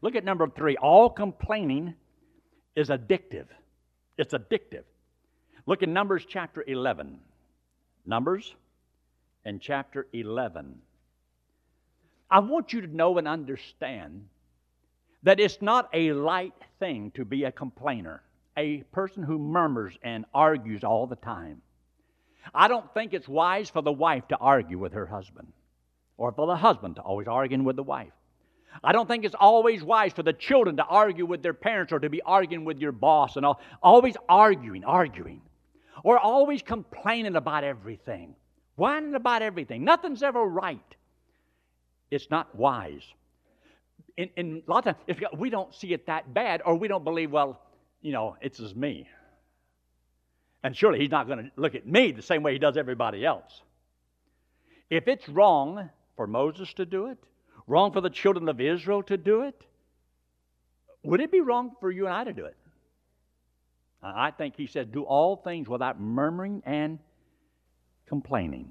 Look at number three. All complaining is addictive. It's addictive. Look at Numbers chapter 11. Numbers and chapter 11. I want you to know and understand that it's not a light thing to be a complainer, a person who murmurs and argues all the time. I don't think it's wise for the wife to argue with her husband or for the husband to always argue with the wife. I don't think it's always wise for the children to argue with their parents or to be arguing with your boss and all, always arguing, arguing, or always complaining about everything, whining about everything. Nothing's ever right. It's not wise. In, in a lot of times, we don't see it that bad, or we don't believe, well, you know, it's just me. And surely he's not going to look at me the same way he does everybody else. If it's wrong for Moses to do it, wrong for the children of Israel to do it, would it be wrong for you and I to do it? I think he said, do all things without murmuring and complaining.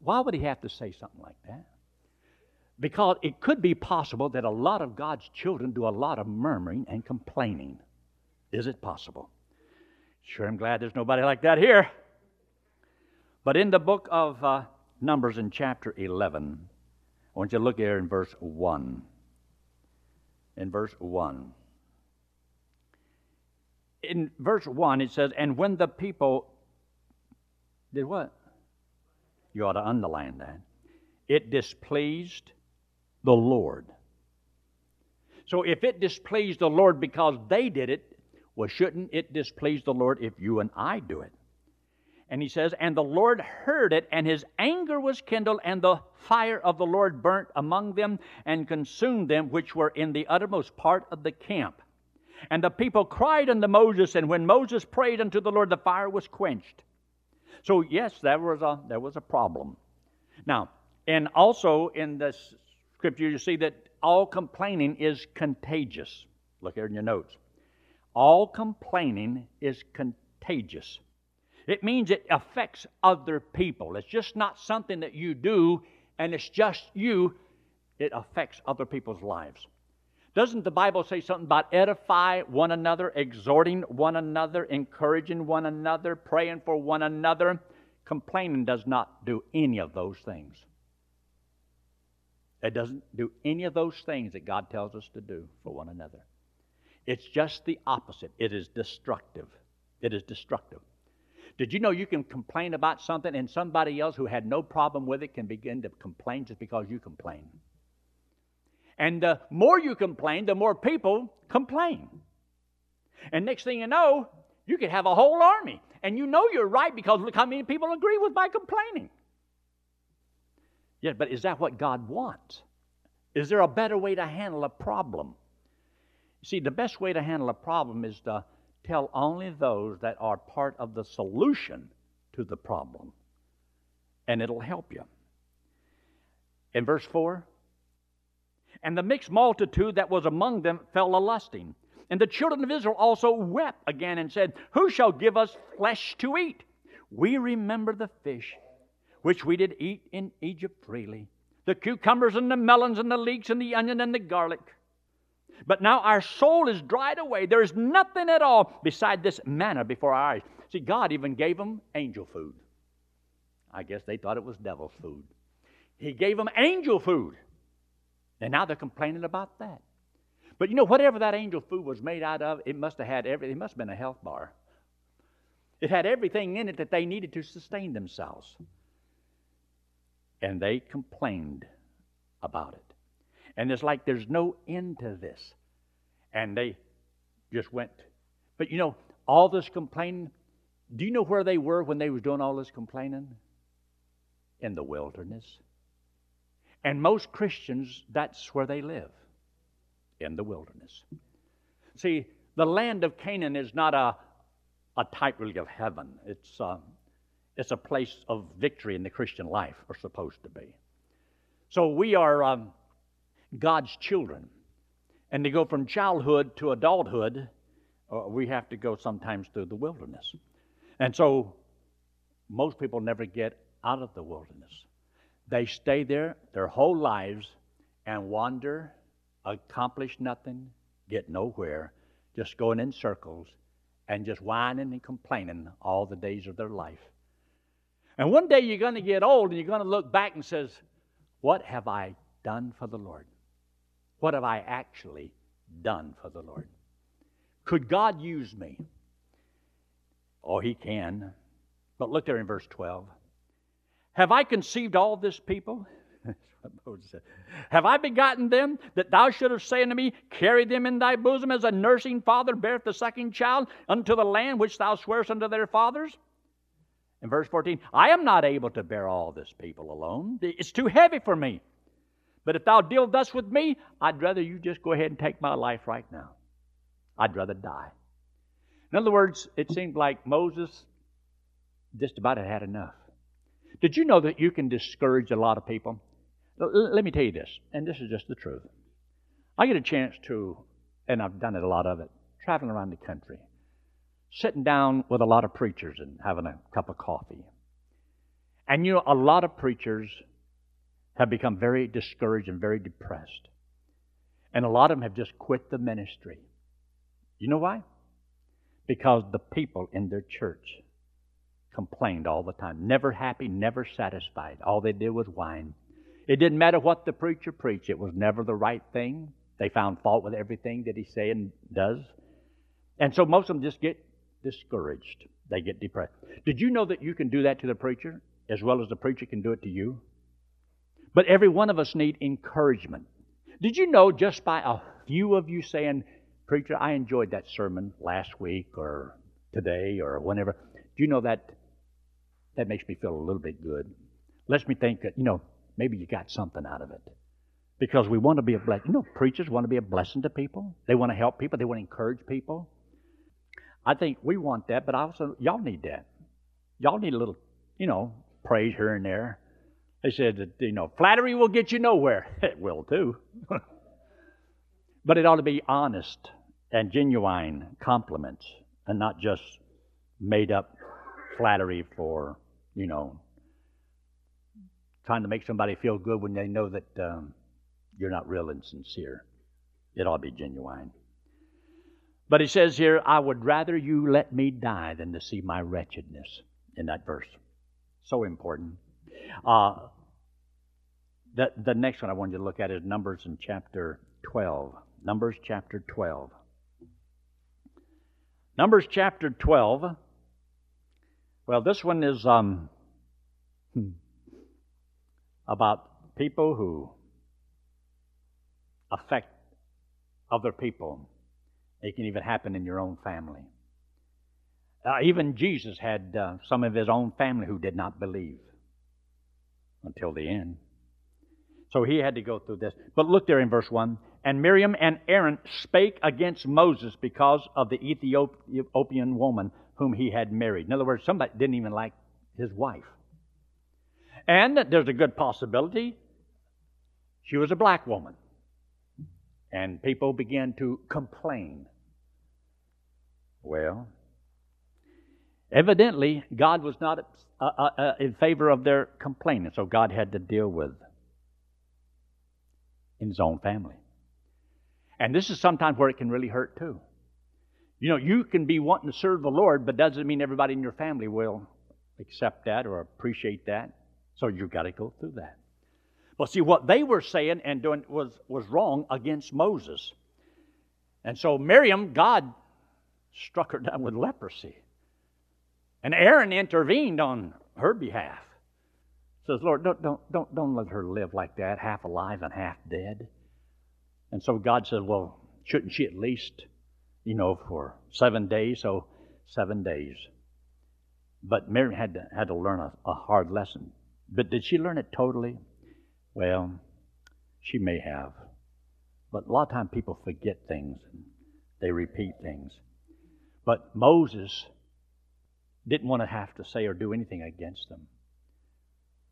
Why would he have to say something like that? Because it could be possible that a lot of God's children do a lot of murmuring and complaining. Is it possible? Sure, I'm glad there's nobody like that here. But in the book of uh, Numbers in chapter 11, I want you to look here in verse 1. In verse 1. In verse 1, it says, And when the people did what? You ought to underline that. It displeased the Lord. So if it displeased the Lord because they did it, well, shouldn't it displease the Lord if you and I do it? And he says, And the Lord heard it, and his anger was kindled, and the fire of the Lord burnt among them, and consumed them which were in the uttermost part of the camp. And the people cried unto Moses, and when Moses prayed unto the Lord, the fire was quenched. So, yes, there was a, there was a problem. Now, and also in this scripture, you see that all complaining is contagious. Look here in your notes. All complaining is contagious. It means it affects other people. It's just not something that you do and it's just you, it affects other people's lives. Doesn't the Bible say something about edify one another, exhorting one another, encouraging one another, praying for one another? Complaining does not do any of those things. It doesn't do any of those things that God tells us to do for one another. It's just the opposite. It is destructive. It is destructive. Did you know you can complain about something and somebody else who had no problem with it can begin to complain just because you complain? And the more you complain, the more people complain. And next thing you know, you could have a whole army. And you know you're right because look how many people agree with my complaining. Yeah, but is that what God wants? Is there a better way to handle a problem? See, the best way to handle a problem is to tell only those that are part of the solution to the problem, and it'll help you. In verse 4, and the mixed multitude that was among them fell a lusting. And the children of Israel also wept again and said, Who shall give us flesh to eat? We remember the fish which we did eat in Egypt freely, the cucumbers and the melons and the leeks and the onion and the garlic. But now our soul is dried away. There is nothing at all beside this manna before our eyes. See, God even gave them angel food. I guess they thought it was devil's food. He gave them angel food. And now they're complaining about that. But you know, whatever that angel food was made out of, it must have had everything. it must have been a health bar. It had everything in it that they needed to sustain themselves. And they complained about it. And it's like there's no end to this. And they just went. But you know, all this complaining, do you know where they were when they was doing all this complaining? In the wilderness. And most Christians, that's where they live, in the wilderness. See, the land of Canaan is not a, a type really of heaven. It's, uh, it's a place of victory in the Christian life, or supposed to be. So we are um, God's children. And to go from childhood to adulthood, uh, we have to go sometimes through the wilderness. And so most people never get out of the wilderness. They stay there their whole lives and wander accomplish nothing, get nowhere, just going in circles and just whining and complaining all the days of their life. And one day you're going to get old and you're going to look back and says, "What have I done for the Lord? What have I actually done for the Lord? Could God use me?" Oh, he can. But look there in verse 12. Have I conceived all this people? Have I begotten them that thou shouldst say unto me, Carry them in thy bosom as a nursing father beareth the sucking child unto the land which thou swearest unto their fathers? In verse 14, I am not able to bear all this people alone. It's too heavy for me. But if thou deal thus with me, I'd rather you just go ahead and take my life right now. I'd rather die. In other words, it seemed like Moses just about had had enough. Did you know that you can discourage a lot of people? L- let me tell you this, and this is just the truth. I get a chance to, and I've done it a lot of it, traveling around the country, sitting down with a lot of preachers and having a cup of coffee. And you know, a lot of preachers have become very discouraged and very depressed. And a lot of them have just quit the ministry. You know why? Because the people in their church complained all the time. Never happy, never satisfied. All they did was whine. It didn't matter what the preacher preached, it was never the right thing. They found fault with everything that he says and does. And so most of them just get discouraged. They get depressed. Did you know that you can do that to the preacher as well as the preacher can do it to you? But every one of us need encouragement. Did you know just by a few of you saying, Preacher, I enjoyed that sermon last week or today or whenever. Do you know that that makes me feel a little bit good? Lets me think that, you know, maybe you got something out of it. Because we want to be a blessing. You know, preachers want to be a blessing to people. They want to help people. They want to encourage people. I think we want that, but also y'all need that. Y'all need a little, you know, praise here and there. They said that, you know, flattery will get you nowhere. It will too. but it ought to be honest and genuine compliments and not just made up flattery for, you know, trying to make somebody feel good when they know that um, you're not real and sincere. It ought to be genuine. But he says here, I would rather you let me die than to see my wretchedness in that verse. So important. Uh, the, the next one I want you to look at is Numbers in chapter 12. Numbers chapter 12. Numbers chapter 12. Well, this one is um, hmm, about people who affect other people. It can even happen in your own family. Uh, even Jesus had uh, some of his own family who did not believe until the end. So he had to go through this. But look there in verse 1. And Miriam and Aaron spake against Moses because of the Ethiopian woman whom he had married. In other words, somebody didn't even like his wife. And there's a good possibility she was a black woman. And people began to complain. Well, evidently, God was not uh, uh, uh, in favor of their complaining, so God had to deal with in his own family. And this is sometimes where it can really hurt too. You know, you can be wanting to serve the Lord, but doesn't mean everybody in your family will accept that or appreciate that. So you've got to go through that. But see, what they were saying and doing was, was wrong against Moses. And so Miriam, God struck her down with leprosy. And Aaron intervened on her behalf. Says, Lord, don't, don't, don't, don't let her live like that, half alive and half dead. And so God said, Well, shouldn't she at least, you know, for seven days? So seven days. But Miriam had to, had to learn a, a hard lesson. But did she learn it totally? Well, she may have. But a lot of times people forget things they repeat things. But Moses didn't want to have to say or do anything against them.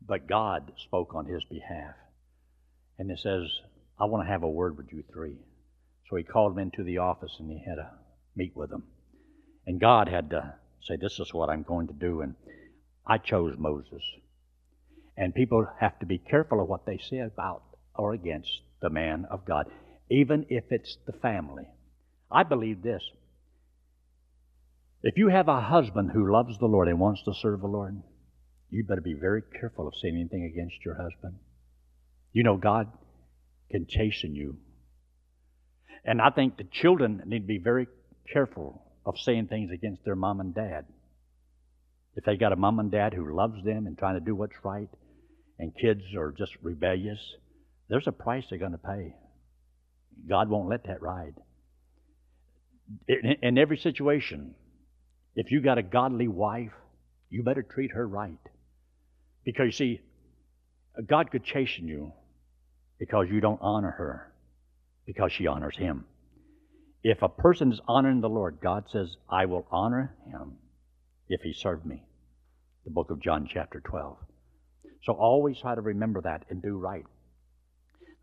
But God spoke on his behalf. And it says, I want to have a word with you three. So he called them into the office and he had a meet with them. And God had to say, This is what I'm going to do. And I chose Moses. And people have to be careful of what they say about or against the man of God. even if it's the family. I believe this. If you have a husband who loves the Lord and wants to serve the Lord, you better be very careful of saying anything against your husband. You know, God can chasten you. And I think the children need to be very careful of saying things against their mom and dad. If they got a mom and dad who loves them and trying to do what's right, and kids are just rebellious, there's a price they're going to pay. God won't let that ride. In, in every situation, if you got a godly wife, you better treat her right. Because you see, God could chasten you because you don't honor her, because she honors him. If a person is honoring the Lord, God says, I will honor him if he served me. The book of John, chapter 12. So always try to remember that and do right.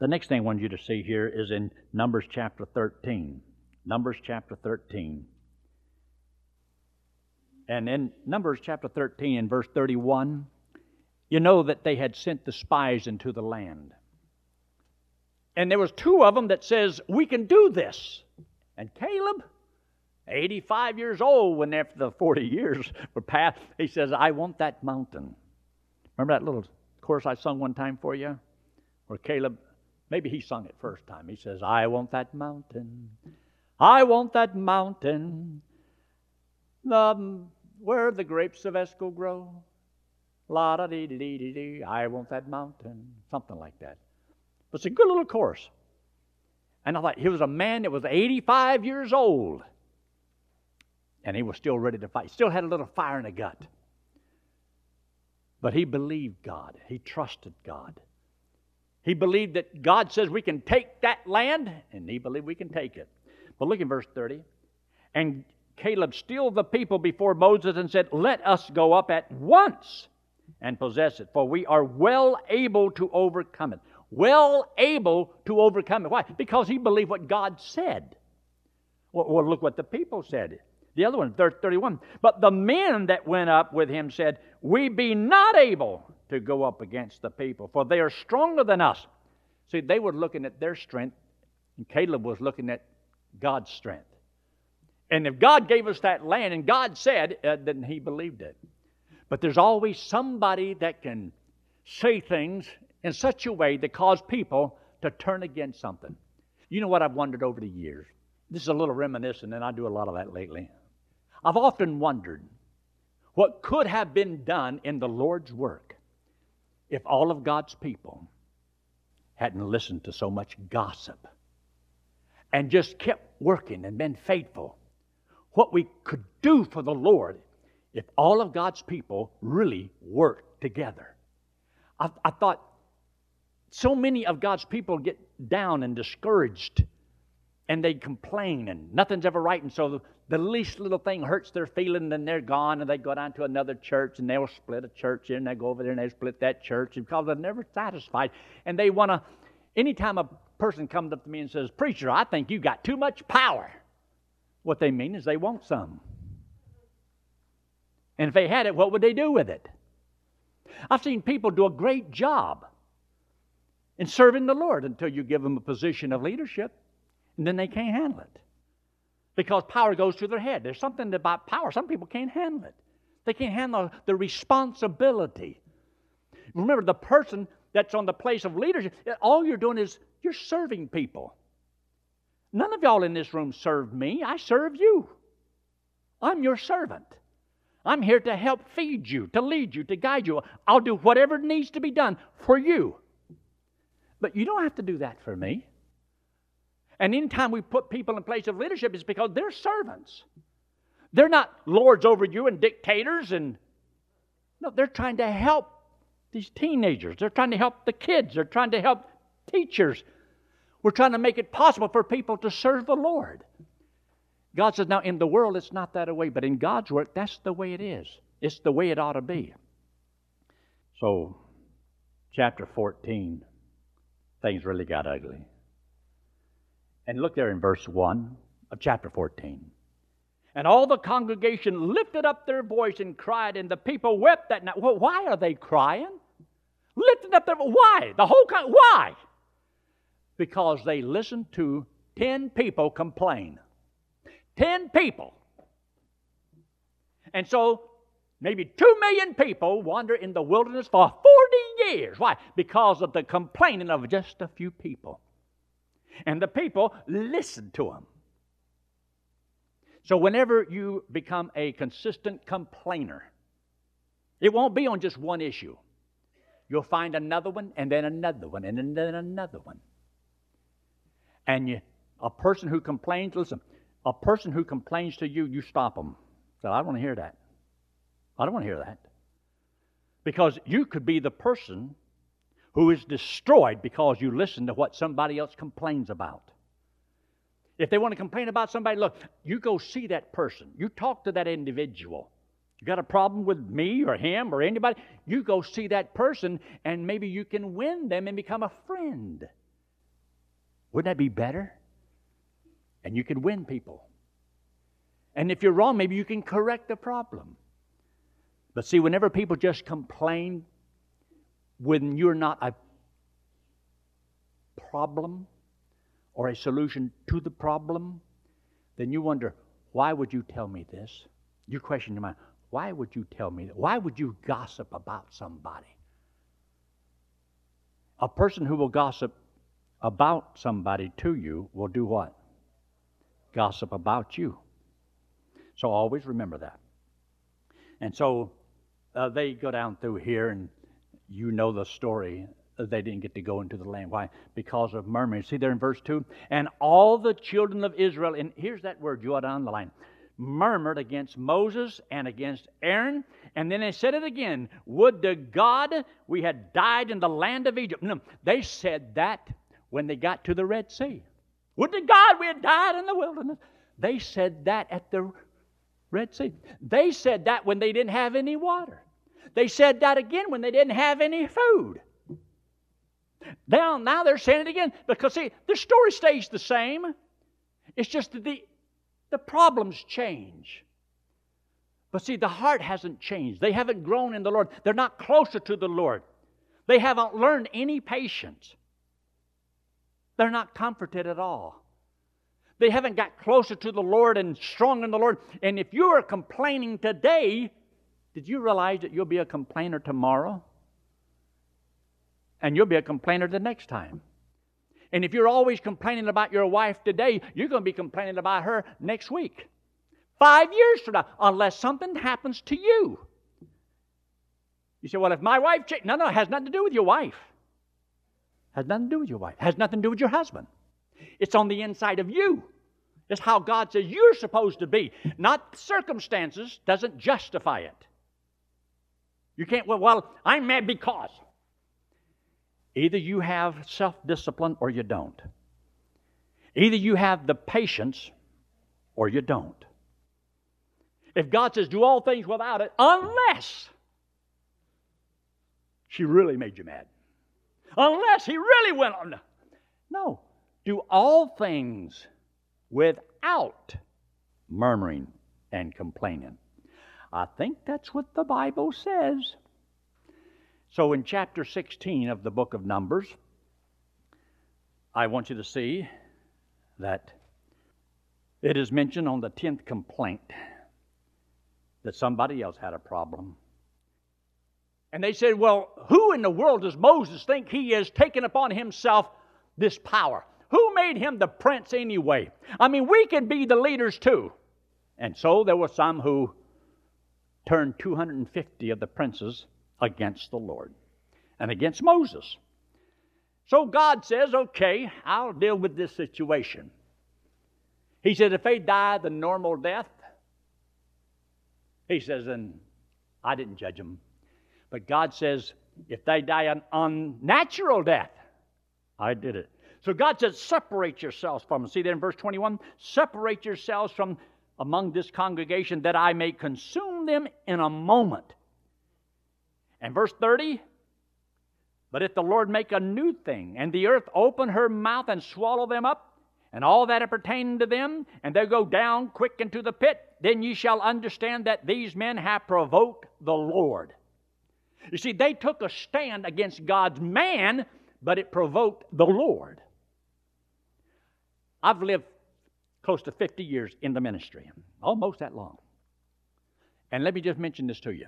The next thing I want you to see here is in Numbers chapter 13. Numbers chapter 13. And in Numbers chapter 13 and verse 31, you know that they had sent the spies into the land. And there was two of them that says, "We can do this." And Caleb, 85 years old when after the 40 years were passed, he says, "I want that mountain." Remember that little chorus I sung one time for you? Where Caleb, maybe he sung it first time. He says, I want that mountain. I want that mountain. The, where the grapes of Eshcol grow. La da dee dee dee dee. I want that mountain. Something like that. But it's a good little chorus. And I thought, he was a man that was 85 years old. And he was still ready to fight. He still had a little fire in the gut. But he believed God, he trusted God. He believed that God says we can take that land, and he believed we can take it. But look in verse 30. And Caleb stilled the people before Moses and said, Let us go up at once and possess it, for we are well able to overcome it. Well able to overcome it. Why? Because he believed what God said. Well, well look what the people said. The other one, 31. But the men that went up with him said, We be not able to go up against the people, for they are stronger than us. See, they were looking at their strength, and Caleb was looking at God's strength. And if God gave us that land and God said, uh, then he believed it. But there's always somebody that can say things in such a way that cause people to turn against something. You know what I've wondered over the years? This is a little reminiscent, and I do a lot of that lately. I've often wondered what could have been done in the Lord's work if all of God's people hadn't listened to so much gossip and just kept working and been faithful. What we could do for the Lord if all of God's people really worked together. I, I thought so many of God's people get down and discouraged and they complain and nothing's ever right and so the least little thing hurts their feeling, and they're gone, and they go down to another church, and they'll split a church here, and they go over there and they split that church because they're never satisfied. And they want to, anytime a person comes up to me and says, Preacher, I think you got too much power, what they mean is they want some. And if they had it, what would they do with it? I've seen people do a great job in serving the Lord until you give them a position of leadership, and then they can't handle it because power goes to their head. There's something about power. Some people can't handle it. They can't handle the responsibility. Remember, the person that's on the place of leadership, all you're doing is you're serving people. None of y'all in this room serve me. I serve you. I'm your servant. I'm here to help feed you, to lead you, to guide you. I'll do whatever needs to be done for you. But you don't have to do that for me. And anytime we put people in place of leadership, it's because they're servants. They're not lords over you and dictators and no, they're trying to help these teenagers. They're trying to help the kids. They're trying to help teachers. We're trying to make it possible for people to serve the Lord. God says, now in the world it's not that way, but in God's work, that's the way it is. It's the way it ought to be. So, chapter 14, things really got ugly. And look there in verse 1 of chapter 14. And all the congregation lifted up their voice and cried, and the people wept that night. Well, why are they crying? Lifted up their why? The whole con- why? Because they listened to 10 people complain. 10 people. And so maybe 2 million people wander in the wilderness for 40 years. Why? Because of the complaining of just a few people. And the people listened to them. So whenever you become a consistent complainer, it won't be on just one issue. You'll find another one, and then another one, and then another one. And you, a person who complains, listen, a person who complains to you, you stop them. So I don't want to hear that. I don't want to hear that. Because you could be the person who is destroyed because you listen to what somebody else complains about. If they want to complain about somebody, look, you go see that person. You talk to that individual. You got a problem with me or him or anybody, you go see that person and maybe you can win them and become a friend. Wouldn't that be better? And you can win people. And if you're wrong, maybe you can correct the problem. But see, whenever people just complain when you're not a problem or a solution to the problem, then you wonder, why would you tell me this? You question your mind, why would you tell me that? Why would you gossip about somebody? A person who will gossip about somebody to you will do what? Gossip about you. So always remember that. And so uh, they go down through here, and you know the story. They didn't get to go into the land. Why? Because of murmuring. See there in verse 2? And all the children of Israel, and here's that word you ought the underline murmured against Moses and against Aaron. And then they said it again Would to God we had died in the land of Egypt. No, they said that when they got to the Red Sea. Would to God we had died in the wilderness. They said that at the Red Sea. They said that when they didn't have any water. They said that again when they didn't have any food. Now, now they're saying it again because, see, the story stays the same. It's just that the, the problems change. But see, the heart hasn't changed. They haven't grown in the Lord. They're not closer to the Lord. They haven't learned any patience. They're not comforted at all. They haven't got closer to the Lord and strong in the Lord. And if you are complaining today, did you realize that you'll be a complainer tomorrow? And you'll be a complainer the next time. And if you're always complaining about your wife today, you're going to be complaining about her next week. Five years from now, unless something happens to you. You say, well, if my wife no, no, it has nothing to do with your wife. Has nothing to do with your wife. Has nothing to do with your husband. It's on the inside of you. It's how God says you're supposed to be. Not circumstances doesn't justify it. You can't, well, well, I'm mad because. Either you have self discipline or you don't. Either you have the patience or you don't. If God says, do all things without it, unless she really made you mad, unless he really went on. No, do all things without murmuring and complaining. I think that's what the Bible says. So, in chapter 16 of the book of Numbers, I want you to see that it is mentioned on the 10th complaint that somebody else had a problem. And they said, Well, who in the world does Moses think he is taking upon himself this power? Who made him the prince anyway? I mean, we could be the leaders too. And so there were some who turned 250 of the princes against the Lord and against Moses. So God says, okay, I'll deal with this situation. He says, if they die the normal death, he says, then I didn't judge them. But God says, if they die an unnatural death, I did it. So God says, separate yourselves from them. See that in verse 21? Separate yourselves from among this congregation that I may consume them in a moment. And verse 30, but if the Lord make a new thing, and the earth open her mouth and swallow them up, and all that appertain to them, and they go down quick into the pit, then ye shall understand that these men have provoked the Lord. You see, they took a stand against God's man, but it provoked the Lord. I've lived close to 50 years in the ministry, almost that long. And let me just mention this to you.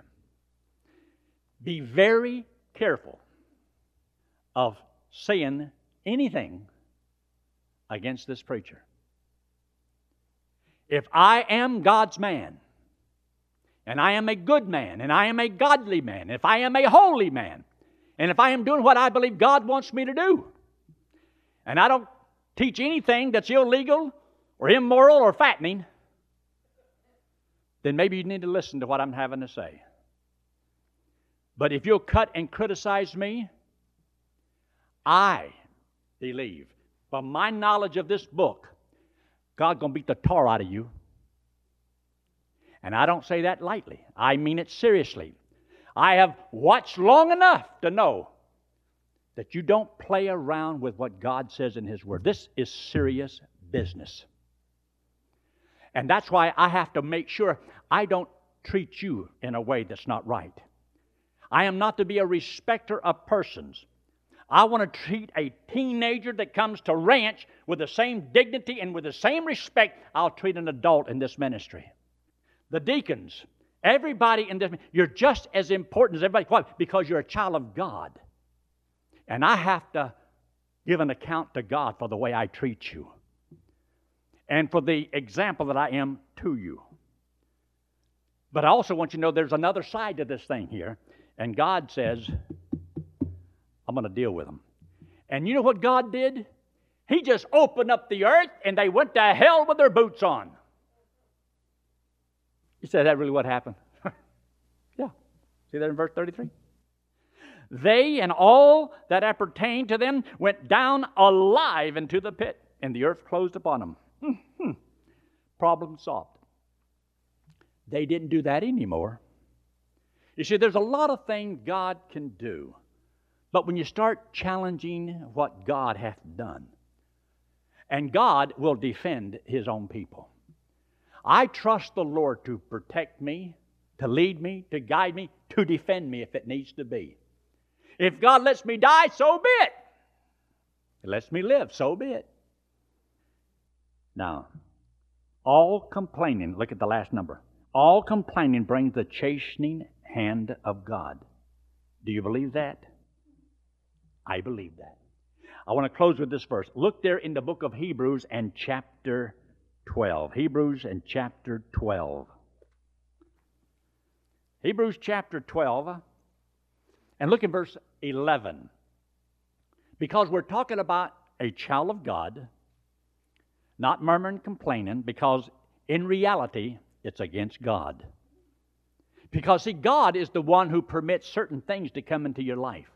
Be very careful of saying anything against this preacher. If I am God's man, and I am a good man, and I am a godly man, if I am a holy man, and if I am doing what I believe God wants me to do, and I don't teach anything that's illegal or immoral or fattening, then maybe you need to listen to what I'm having to say. But if you'll cut and criticize me, I believe, from my knowledge of this book, God's going to beat the tar out of you. And I don't say that lightly, I mean it seriously. I have watched long enough to know that you don't play around with what God says in His Word. This is serious business. And that's why I have to make sure I don't treat you in a way that's not right. I am not to be a respecter of persons. I want to treat a teenager that comes to ranch with the same dignity and with the same respect I'll treat an adult in this ministry. The deacons, everybody in this, you're just as important as everybody. Why? Because you're a child of God. And I have to give an account to God for the way I treat you and for the example that I am to you. But I also want you to know there's another side to this thing here. And God says, I'm going to deal with them. And you know what God did? He just opened up the earth and they went to hell with their boots on. You said that really what happened? yeah. See that in verse 33? They and all that appertained to them went down alive into the pit, and the earth closed upon them. Hmm. Problem solved. They didn't do that anymore. You see, there's a lot of things God can do but when you start challenging what God hath done, and God will defend his own people. I trust the Lord to protect me, to lead me, to guide me, to defend me if it needs to be. If God lets me die, so be it. If lets me live, so be it. Now, all complaining, look at the last number. All complaining brings the chastening hand of God. Do you believe that? I believe that. I want to close with this verse. Look there in the book of Hebrews and chapter 12. Hebrews and chapter 12. Hebrews chapter 12, and look in verse 11. Because we're talking about a child of God, not murmuring, complaining, because in reality, it's against God. Because, see, God is the one who permits certain things to come into your life.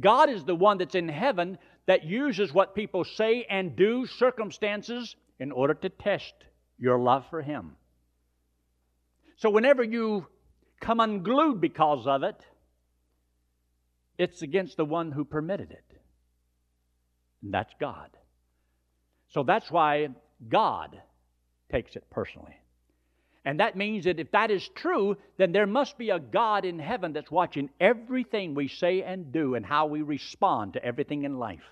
God is the one that's in heaven that uses what people say and do, circumstances, in order to test your love for Him. So whenever you come unglued because of it, it's against the one who permitted it. And that's God. So that's why God takes it personally. And that means that if that is true, then there must be a God in heaven that's watching everything we say and do and how we respond to everything in life.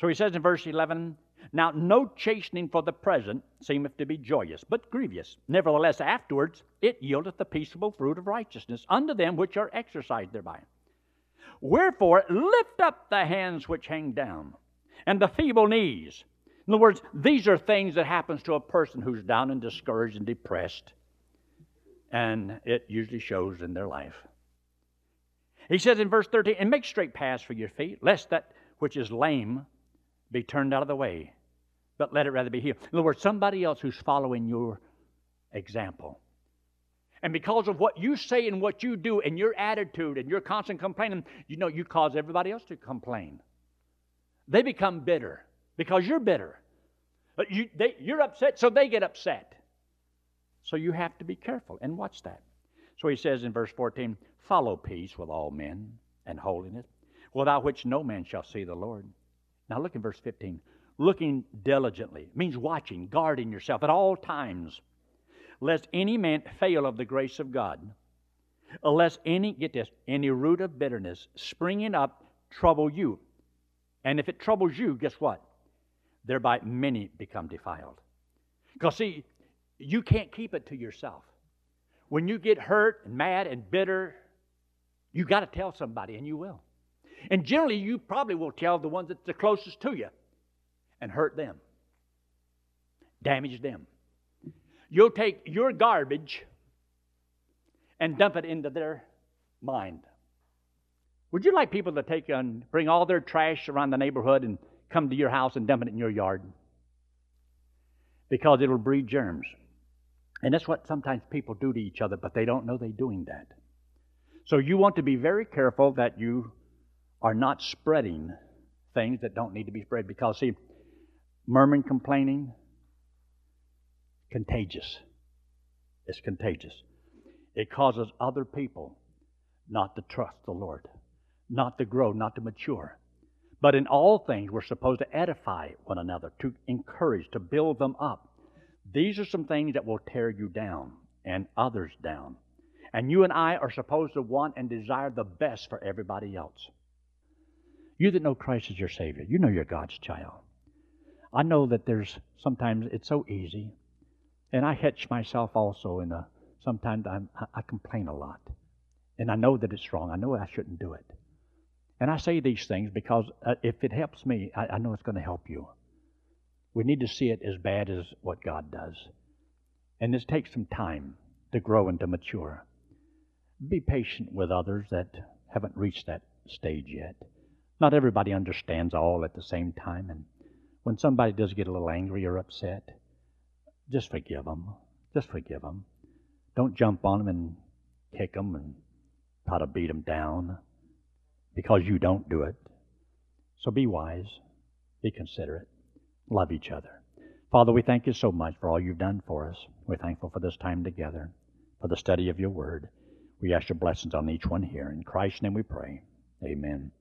So he says in verse 11, Now no chastening for the present seemeth to be joyous, but grievous. Nevertheless, afterwards it yieldeth the peaceable fruit of righteousness unto them which are exercised thereby. Wherefore, lift up the hands which hang down, and the feeble knees in other words, these are things that happens to a person who's down and discouraged and depressed. And it usually shows in their life. He says in verse 13, and make straight paths for your feet, lest that which is lame be turned out of the way, but let it rather be healed. In other words, somebody else who's following your example. And because of what you say and what you do and your attitude and your constant complaining, you know, you cause everybody else to complain. They become bitter because you're bitter. You, they, you're upset, so they get upset. So you have to be careful and watch that. So he says in verse 14, Follow peace with all men and holiness, without which no man shall see the Lord. Now look in verse 15. Looking diligently means watching, guarding yourself at all times, lest any man fail of the grace of God, unless any, get this, any root of bitterness springing up trouble you. And if it troubles you, guess what? thereby many become defiled. Because, see, you can't keep it to yourself. When you get hurt and mad and bitter, you got to tell somebody, and you will. And generally, you probably will tell the ones that's the closest to you and hurt them, damage them. You'll take your garbage and dump it into their mind. Would you like people to take and bring all their trash around the neighborhood and come to your house and dump it in your yard? Because it'll breed germs. And that's what sometimes people do to each other, but they don't know they're doing that. So you want to be very careful that you are not spreading things that don't need to be spread because, see, murmuring, complaining, contagious. It's contagious. It causes other people not to trust the Lord, not to grow, not to mature. But in all things, we're supposed to edify one another, to encourage, to build them up. These are some things that will tear you down and others down. And you and I are supposed to want and desire the best for everybody else. You that know Christ as your Savior, you know you're God's child. I know that there's sometimes it's so easy, and I hitch myself also in a. Sometimes I'm, I complain a lot, and I know that it's wrong. I know I shouldn't do it, and I say these things because uh, if it helps me, I, I know it's going to help you. We need to see it as bad as what God does, and this takes some time to grow and to mature. Be patient with others that haven't reached that stage yet. Not everybody understands all at the same time, and when somebody does get a little angry or upset, just forgive them. Just forgive them. Don't jump on them and kick them and try to beat them down because you don't do it. So be wise, be considerate, love each other. Father, we thank you so much for all you've done for us. We're thankful for this time together, for the study of your word. We ask your blessings on each one here. In Christ's name we pray. Amen.